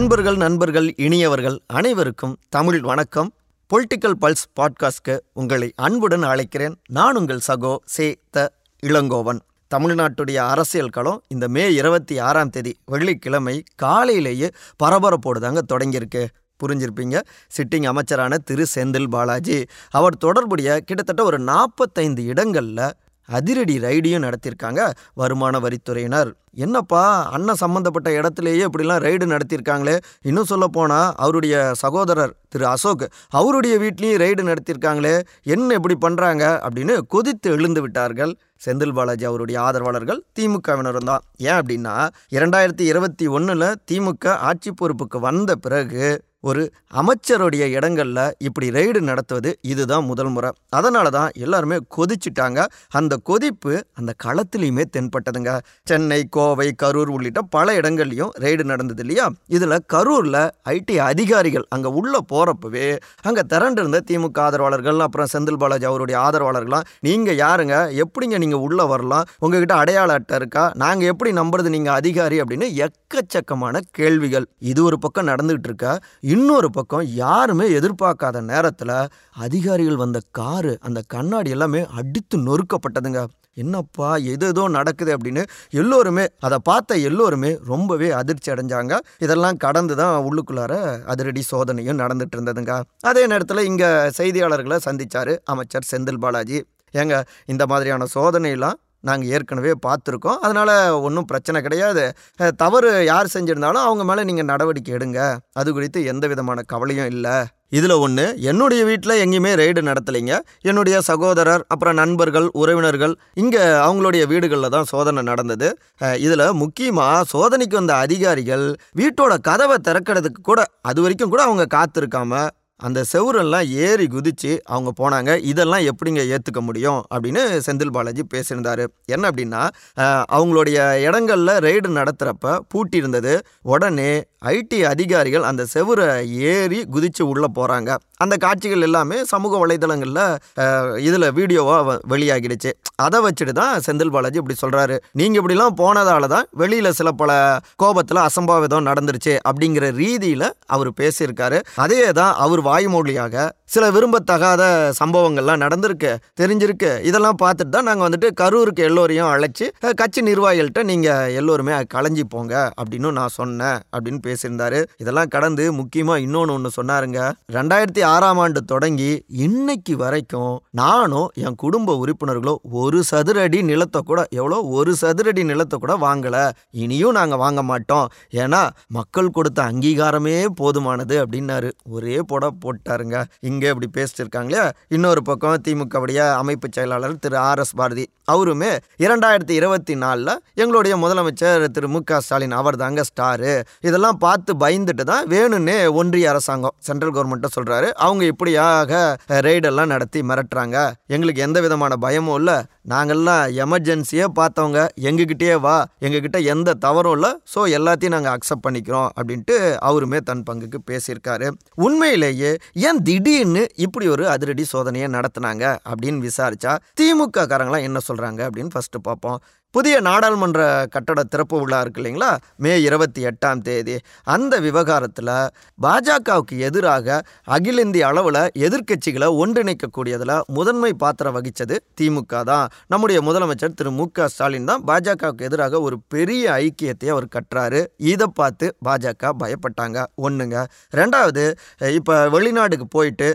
அன்பர்கள் நண்பர்கள் இனியவர்கள் அனைவருக்கும் தமிழ் வணக்கம். பொலிட்டிக்கல் பல்ஸ் பாட்காஸ்ட்க்கு உங்களை அன்புடன் அழைக்கிறேன். நான் உங்கள் சகோ சே த இளங்கோவன். தமிழ்நாட்டுடைய அரசியல் களம் இந்த மே இருபத்தி ஆறாம் தேதி வெள்ளிக்கிழமை காலையிலேயே பரபரப்போடு தாங்க தொடங்கியிருக்கு. புரிஞ்சிருப்பீங்க? சிட்டிங் அமைச்சரான திரு செந்தில் பாலாஜி. அவர் தொடர்புடைய கிட்டத்தட்ட ஒரு நாற்பத்தைந்து இடங்களில் அதிரடி ரைடையும் நடத்தியிருக்காங்க வருமான வரித்துறையினர். என்னப்பா அண்ணன் சம்மந்தப்பட்ட இடத்துலையே இப்படிலாம் ரைடு நடத்தியிருக்காங்களே. இன்னும் சொல்ல போனால் அவருடைய சகோதரர் திரு அசோக் அவருடைய வீட்லேயும் ரைடு நடத்தியிருக்காங்களே. என்ன இப்படி பண்ணுறாங்க அப்படின்னு கொதித்து எழுந்து விட்டார்கள். செந்தில் பாலாஜி அவருடைய ஆதரவாளர்கள் திமுகவினரும் தான். ஏன் அப்படின்னா இரண்டாயிரத்தி இருபத்தி ஒன்றில் திமுக ஆட்சி பொறுப்புக்கு வந்த பிறகு ஒரு அமைச்சருடைய இடங்களில் இப்படி ரெய்டு நடத்துவது இதுதான் முதல் முறை. அதனால தான் எல்லாருமே கொதிச்சிட்டாங்க. அந்த கொதிப்பு அந்த களத்துலேயுமே தென்பட்டதுங்க. சென்னை கோவை கரூர் உள்ளிட்ட பல இடங்கள்லையும் ரெய்டு நடந்தது இல்லையா? இதில் கரூரில் ஐடி அதிகாரிகள் அங்கே உள்ளே போகிறப்பவே அங்கே திரண்டிருந்த திமுக ஆதரவாளர்கள் அப்புறம் செந்தில் பாலாஜி அவருடைய ஆதரவாளர்கள்லாம் நீங்கள் யாருங்க? எப்படிங்க நீங்கள் உள்ளே வரலாம்? உங்ககிட்ட அடையாள அட்டை இருக்கா? நாங்கள் எப்படி நம்புறது நீங்கள் அதிகாரி? அப்படின்னு எக்கச்சக்கமான கேள்விகள். இது ஒரு பக்கம் நடந்துகிட்டு இருக்க இன்னொரு பக்கம் யாருமே எதிர்பார்க்காத நேரத்தில் அதிகாரிகள் வந்த காரு அந்த கண்ணாடி எல்லாமே அடித்து நொறுக்கப்பட்டதுங்க. என்னப்பா எது ஏதோ நடக்குது அப்படின்னு எல்லோருமே அதை பார்த்த எல்லோருமே ரொம்பவே அதிர்ச்சி அடைஞ்சாங்க. இதெல்லாம் கடந்து தான் உள்ளுக்குள்ளார அதிரடி சோதனையும் நடந்துட்டு இருந்ததுங்க. அதே நேரத்தில் இங்கே செய்தியாளர்களை சந்தித்தார் அமைச்சர் செந்தில் பாலாஜி. ஏங்க இந்த மாதிரியான சோதனையெல்லாம் நாங்கள் ஏற்கனவே பார்த்துருக்கோம். அதனால் ஒன்றும் பிரச்சனை கிடையாது. தவறு யார் செஞ்சுருந்தாலும் அவங்க மேலே நீங்கள் நடவடிக்கை எடுங்க. அது குறித்து எந்த விதமான கவலையும் இல்லை. இதில் ஒன்று என்னுடைய வீட்டில் எங்கேயுமே ரெய்டு நடத்தலைங்க. என்னுடைய சகோதரர் அப்புறம் நண்பர்கள் உறவினர்கள் இங்கே அவங்களுடைய வீடுகளில் தான் சோதனை நடந்தது. இதில் முக்கியமாக சோதனைக்கு வந்த அதிகாரிகள் வீட்டோட கதவை திறக்கிறதுக்கு கூட அது வரைக்கும் கூட அவங்க காத்திருக்காம அந்த செவுரெல்லாம் ஏறி குதித்து அவங்க போனாங்க இதெல்லாம் எப்படிங்க ஏற்றுக்க முடியும்? அப்படின்னு செந்தில் பாலாஜி பேசியிருந்தாரு. என்ன அப்படின்னா அவங்களுடைய இடங்கள்ல ரெய்டு நடத்துகிறப்ப பூட்டி இருந்தது. உடனே ஐடி அதிகாரிகள் அந்த செவுரை ஏறி குதித்து உள்ளே போகிறாங்க அந்த காட்சிகள் எல்லாமே சமூக வலைதளங்களில் இதில் வீடியோவாக வெளியாகிடுச்சு. அதை வச்சுட்டு தான் செந்தில் பாலாஜி இப்படி சொல்கிறாரு நீங்கள் இப்படிலாம் போனதால தான் வெளியில் சில பல கோபத்தில் அசம்பாவிதம் நடந்துருச்சு அப்படிங்கிற ரீதியில் அவர் பேசியிருக்காரு. அதே தான் அவர் வாய்மொழியாக சில விரும்பத்தகாத சம்பவங்கள்லாம் நடந்திருக்கு தெரிஞ்சிருக்கு. இதெல்லாம் பார்த்துட்டு தான் நாங்கள் வந்துட்டு கரூருக்கு எல்லோரையும் அழைச்சி கட்சி நிர்வாகிகள்கிட்ட நீங்கள் எல்லோருமே கலைஞ்சி போங்க அப்படின்னு நான் சொன்னேன் அப்படின்னு பேசியிருந்தாரு. இதெல்லாம் கடந்து முக்கியமாக இன்னொன்று ஒன்று சொன்னாருங்க. ரெண்டாயிரத்தி ஆறாம் ஆண்டு தொடங்கி இன்னைக்கு வரைக்கும் நானும் என் குடும்ப உறுப்பினர்களோ ஒரு சதுரடி நிலத்தை கூட எவ்வளோ ஒரு சதுரடி நிலத்தை கூட வாங்கலை. இனியும் நாங்கள் வாங்க மாட்டோம். ஏன்னா மக்கள் கொடுத்த அங்கீகாரமே போதுமானது அப்படின்னாரு. ஒரே போட போட்டாருங்க. இங்கே இப்படி பேசிட்டு இருக்காங்களே இன்னொரு பக்கம் திமுகவுடைய அமைப்பு செயலாளர் திரு ஆர் எஸ் பாரதி. அவருமே இரண்டாயிரத்தி இருபத்தி நாலில் எங்களுடைய முதலமைச்சர் திரு மு க ஸ்டாலின் அவர் தாங்க ஸ்டாரு. இதெல்லாம் பார்த்து பயந்துட்டு தான் வேணும்னே ஒன்றிய அரசாங்கம் சென்ட்ரல் கவர்மெண்ட்டை சொல்கிறாரு அவங்க இப்படியாக ரெய்டெல்லாம் நடத்தி மிரட்டுறாங்க. எங்களுக்கு எந்த விதமான பயமும் இல்லை. நாங்கள்லாம் எமர்ஜென்சியே பார்த்தவங்க. எங்ககிட்டயே வா. எங்ககிட்ட எந்த தவறும் இல்லை. ஸோ எல்லாத்தையும் நாங்கள் அக்செப்ட் பண்ணிக்கிறோம் அப்படின்ட்டு அவருமே தன் பங்குக்கு பேசியிருக்காரு. உண்மையிலேயே ஏன் திடீர்னு இப்படி ஒரு அதிரடி சோதனையை நடத்தினாங்க அப்படின்னு விசாரிச்சா திமுக காரங்களாம் என்ன சொல்கிறாங்க அப்படின்னு ஃபஸ்ட்டு பார்ப்போம். புதிய நாடாளுமன்ற கட்டட திறப்பு விழா இருக்கு இல்லைங்களா? மே இருபத்தி எட்டாம் தேதி. அந்த விவகாரத்தில் பாஜகவுக்கு எதிராக அகில இந்திய அளவில் எதிர்க்கட்சிகளை ஒன்றிணைக்கக்கூடியதில் முதன்மை பாத்திரம் வகித்தது திமுக தான். நம்முடைய முதலமைச்சர் திரு மு க ஸ்டாலின் தான் பாஜகவுக்கு எதிராக ஒரு பெரிய ஐக்கியத்தை அவர் கட்டுறாரு இதை பார்த்து பாஜக பயப்பட்டாங்க. ஒன்றுங்க ரெண்டாவது இப்போ வெளிநாடுக்கு போயிட்டு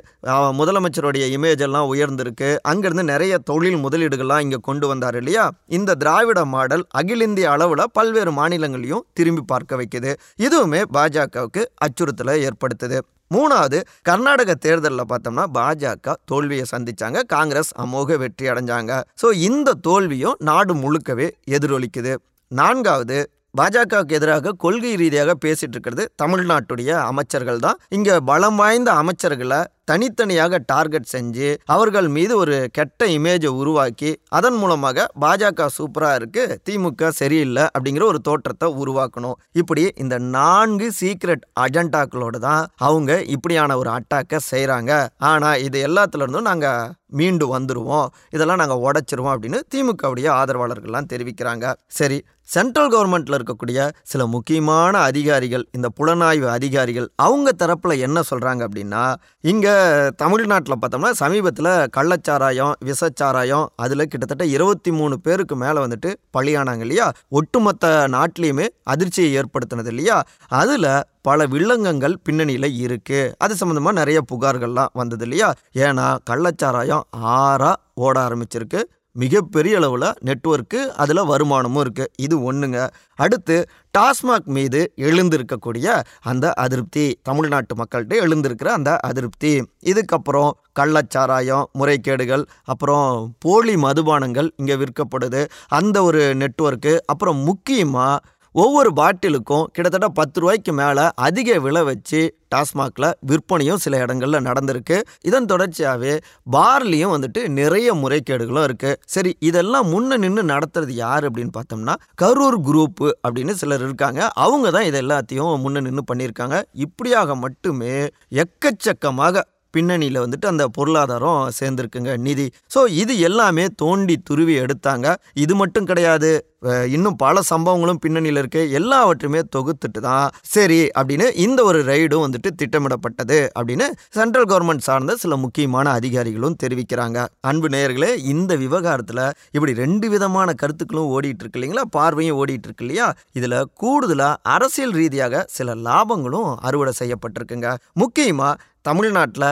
முதலமைச்சருடைய இமேஜ் எல்லாம் உயர்ந்திருக்கு. அங்கேருந்து நிறைய தொழில் முதலீடுகள்லாம் இங்கே கொண்டு வந்தார் இல்லையா? இந்த திராவிட மாடல் அகில இந்திய அளவில் பல்வேறு மாநிலங்களையும் திரும்பி பார்க்க வைக்குது. இதுவுமே பாஜகவுக்கு அச்சுறுத்தலை ஏற்படுத்துது. மூணாவது கர்நாடக தேர்தலில் பார்த்தோம்னா பாஜக தோல்வியை சந்திச்சாங்க. காங்கிரஸ் அமோக வெற்றி அடைஞ்சாங்க. ஸோ இந்த தோல்வியும் நாடு முழுக்கவே எதிரொலிக்குது. நான்காவது பாஜகவுக்கு எதிராக கொள்கை ரீதியாக பேசிட்டு இருக்கிறது தமிழ்நாட்டுடைய அமைச்சர்கள் தான் இங்கே பலம் வாய்ந்த அமைச்சர்களை தனித்தனியாக டார்கெட் செஞ்சு அவர்கள் மீது ஒரு கெட்ட இமேஜை உருவாக்கி அதன் மூலமாக பாஜக சூப்பராக இருக்கு திமுக சரியில்லை அப்படிங்கிற ஒரு தோற்றத்தை உருவாக்கணும். இப்படி இந்த நான்கு சீக்ரெட் அஜெண்டாக்களோடு தான் அவங்க இப்படியான ஒரு அட்டாக்கை செய்கிறாங்க ஆனால் இது எல்லாத்துல இருந்தும் நாங்கள் மீண்டு வந்துடுவோம் இதெல்லாம் நாங்கள் உடச்சிருவோம் அப்படின்னு திமுகவுடைய ஆதரவாளர்கள்லாம் தெரிவிக்கிறாங்க. சரி சென்ட்ரல் கவர்மெண்ட்டில் இருக்கக்கூடிய சில முக்கியமான அதிகாரிகள் இந்த புலனாய்வு அதிகாரிகள் அவங்க தரப்பில் என்ன சொல்கிறாங்க அப்படின்னா இங்கே தமிழ்நாட்டில் பார்த்தோம்னா சமீபத்தில் கள்ளச்சாராயம் விஷச்சாராயம் அதில் கிட்டத்தட்ட இருபத்தி மூணு பேருக்கு மேலே வந்துட்டு பலியானாங்க இல்லையா? ஒட்டுமொத்த நாட்டிலையுமே அதிர்ச்சியை ஏற்படுத்தினது இல்லையா? அதில் பல வில்லங்கங்கள் பின்னணியில் இருக்குது அது சம்மந்தமாக நிறைய புகார்கள்லாம் வந்தது இல்லையா? ஏன்னா கள்ளச்சாராயம் ஆறாக ஓட ஆரம்பிச்சிருக்கு. மிகப்பெரிய அளவில் நெட்வொர்க்கு அதில் வருமானமும் இருக்குது இது ஒன்றுங்க அடுத்து டாஸ்மாக் மீது எழுந்திருக்கக்கூடிய அந்த அதிருப்தி தமிழ்நாட்டு மக்கள்கிட்ட எழுந்திருக்கிற அந்த அதிருப்தி. இதுக்கப்புறம் கள்ளச்சாராயம் முறைகேடுகள் அப்புறம் போலி மதுபானங்கள் இங்கே விற்கப்படுது. அந்த ஒரு நெட்வொர்க்கு அப்புறம் முக்கியமாக ஒவ்வொரு பாட்டிலுக்கும் கிட்டத்தட்ட பத்து ரூபாய்க்கு மேலே அதிக விலை வச்சு டாஸ்மாகில் விற்பனையும் சில இடங்களில் நடந்திருக்கு. இதன் தொடர்ச்சியாகவே பார்லேயும் வந்துட்டு நிறைய முறைகேடுகளும் இருக்குது சரி இதெல்லாம் முன்ன நின்று நடத்துறது யார் அப்படின்னு பார்த்தோம்னா கரூர் குரூப்பு அப்படின்னு சிலர் இருக்காங்க. அவங்க தான் இது எல்லாத்தையும் முன்ன நின்று பண்ணியிருக்காங்க. இப்படியாக மட்டுமே எக்கச்சக்கமாக பின்னணியில் வந்துட்டு அந்த பொருளாதாரம் சேர்ந்துருக்குங்க நிதி. ஸோ இது எல்லாமே தோண்டி துருவி எடுத்தாங்க. இது மட்டும் கிடையாது. இன்னும் பல சம்பவங்களும் பின்னணியில் இருக்கு. எல்லாவற்றையுமே தொகுத்துட்டு தான் சரி அப்படின்னு இந்த ஒரு ரைடும் வந்துட்டு திட்டமிடப்பட்டது அப்படின்னு சென்ட்ரல் கவர்மெண்ட் சார்ந்த சில முக்கியமான அதிகாரிகளும் தெரிவிக்கிறாங்க. அன்பு நேயர்களே இந்த விவகாரத்தில் இப்படி ரெண்டு விதமான கருத்துக்களும் ஓடிட்டு இருக்கு இல்லைங்களா? பார்வையும் ஓடிட்டு இருக்கு இல்லையா? இதில் கூடுதலாக அரசியல் ரீதியாக சில லாபங்களும் அறுவடை செய்யப்பட்டிருக்குங்க. முக்கியமாக தமிழ்நாட்டில்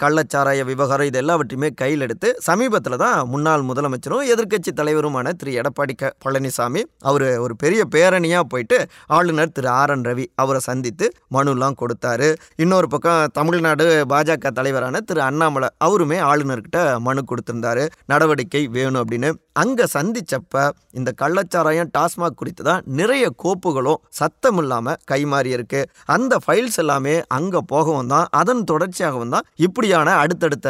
கள்ளச்சாராய விவகாரம் இது எல்லாவற்றையுமே கையில் எடுத்து சமீபத்தில் தான் முன்னாள் முதலமைச்சரும் எதிர்க்கட்சி தலைவருமான திரு. எடப்பாடி க பழனிசாமி அவர் ஒரு பெரிய பேரணியாக போயிட்டு ஆளுநர் திரு ஆர் என் ரவி அவரை சந்தித்து மனுலாம் கொடுத்தாரு. இன்னொரு பக்கம் தமிழ்நாடு பாஜக தலைவரான திரு அண்ணாமலை அவருமே ஆளுநர்கிட்ட மனு கொடுத்துருந்தாரு. நடவடிக்கை வேணும் அப்படின்னு அங்கே சந்திச்சப்ப இந்த கள்ளச்சாராயம் டாஸ்மாக் குறித்து தான் நிறைய கோப்புகளும் சத்தம் இல்லாமல் கைமாறி இருக்கு. அந்த ஃபைல்ஸ் எல்லாமே அங்கே போகவும் தான் அதன் தொடர்ச்சியாகவும் தான் இப்படியான அடுத்தடுத்த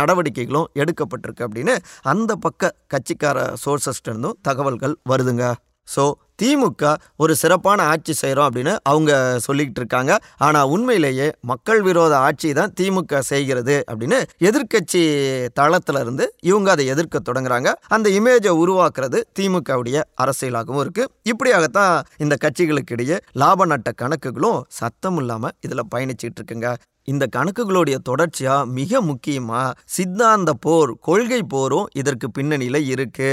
நடவடிக்கைகளும் எடுக்கப்பட்டிருக்கு அப்படின்னு அந்த பக்க கட்சிக்கார சோர்சஸ்லேருந்தும் தகவல்கள் வருதுங்க. ஸோ திமுக ஒரு சிறப்பான ஆட்சி செய்கிறோம் அப்படின்னு அவங்க சொல்லிக்கிட்டு இருக்காங்க. ஆனால் உண்மையிலேயே மக்கள் விரோத ஆட்சி தான் திமுக செய்கிறது அப்படின்னு எதிர்க்கட்சி தளத்தில் இருந்து இவங்க அதை எதிர்க்க தொடங்குறாங்க. அந்த இமேஜை உருவாக்குறது திமுகவுடைய அரசியலாகவும் இருக்கு. இப்படியாகத்தான் இந்த கட்சிகளுக்கு இடையே லாப நட்ட கணக்குகளும் சத்தம் இல்லாமல் இதில் பயணிச்சிட்டு இருக்குங்க. இந்த கணக்குகளுடைய தொடர்ச்சியா மிக முக்கியமா சித்தாந்த போர் கொள்கை போரும் இதற்கு பின்னணியில இருக்கு.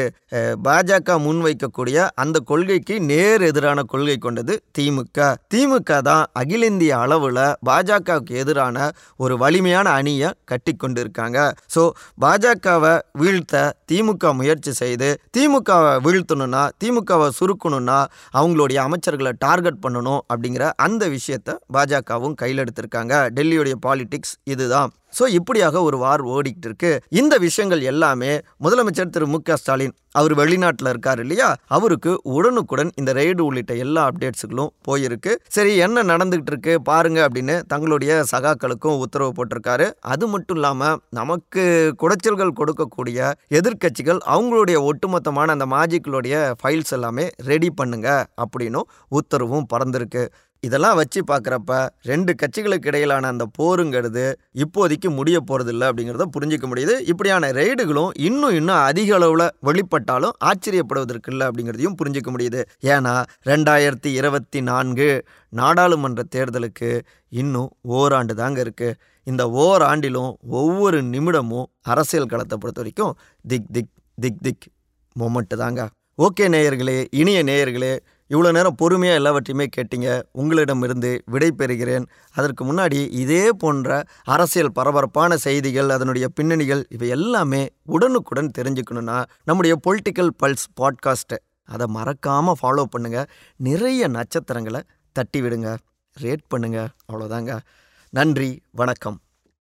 பாஜக முன்வைக்கக்கூடிய அந்த கொள்கைக்கு நேர் எதிரான கொள்கை கொண்டது திமுக. திமுக தான் அகில இந்திய அளவுல பாஜகவுக்கு எதிரான ஒரு வலிமையான அணியை கட்டி கொண்டிருக்காங்க. ஸோ பாஜகவை வீழ்த்த திமுக முயற்சி செய்து திமுகவை வீழ்த்தணும்னா திமுகவை சுருக்கணும்னா அவங்களுடைய அமைச்சர்களை டார்கெட் பண்ணணும் அப்படிங்கிற அந்த விஷயத்த பாஜகவும் கையில் எடுத்திருக்காங்க. டெல்லியோட டெல்லியுடைய பாலிடிக்ஸ் இதுதான். ஸோ இப்படியாக ஒரு வார் ஓடிக்கிட்டு இருக்கு இந்த விஷயங்கள் எல்லாமே முதலமைச்சர் திரு மு ஸ்டாலின் அவர் வெளிநாட்டில் இருக்கார் இல்லையா? அவருக்கு உடனுக்குடன் இந்த ரெய்டு உள்ளிட்ட எல்லா அப்டேட்ஸுகளும் போயிருக்கு. சரி என்ன நடந்துகிட்டு இருக்கு பாருங்க அப்படின்னு தங்களுடைய சகாக்களுக்கும் உத்தரவு போட்டிருக்காரு. அது மட்டும் இல்லாமல் நமக்கு குடைச்சல்கள் கொடுக்கக்கூடிய எதிர்க்கட்சிகள் அவங்களுடைய ஒட்டுமொத்தமான அந்த மாஜிக்களுடைய ஃபைல்ஸ் எல்லாமே ரெடி பண்ணுங்க அப்படின்னும் உத்தரவும் பறந்திருக்கு. இதெல்லாம் வச்சு பார்க்குறப்ப ரெண்டு கட்சிகளுக்கு இடையிலான அந்த போருங்கிறது இப்போதைக்கு முடிய போகிறதில்ல அப்படிங்கிறத புரிஞ்சிக்க முடியுது. இப்படியான ரெய்டுகளும் இன்னும் இன்னும் அதிக அளவில் வெளிப்பட்டாலும் ஆச்சரியப்படுவதற்கு இல்லை அப்படிங்கிறதையும் புரிஞ்சிக்க முடியுது. ஏன்னா ரெண்டாயிரத்தி இருபத்தி நான்கு நாடாளுமன்ற தேர்தலுக்கு இன்னும் ஓராண்டு தாங்க இருக்குது இந்த ஓராண்டிலும் ஒவ்வொரு நிமிடமும் அரசியல் களத்தை பொறுத்த வரைக்கும் திக் திக் திக் திக் மொமெண்ட்டு தாங்க. ஓகே நேயர்களே இனிய நேயர்களே இவ்வளோ நேரம் பொறுமையாக எல்லாவற்றையுமே கேட்டீங்க. உங்களிடமிருந்து விடை பெறுகிறேன். அதற்கு முன்னாடி இதே போன்ற அரசியல் பரபரப்பான செய்திகள் அதனுடைய பின்னணிகள் இவை எல்லாமே உடனுக்குடன் தெரிஞ்சுக்கணுன்னா நம்முடைய பொலிட்டிக்கல் பல்ஸ் பாட்காஸ்ட்டை அதை மறக்காமல் ஃபாலோ பண்ணுங்கள் நிறைய நட்சத்திரங்களை தட்டி விடுங்க ரேட் பண்ணுங்கள் அவ்வளோதாங்க நன்றி. வணக்கம்.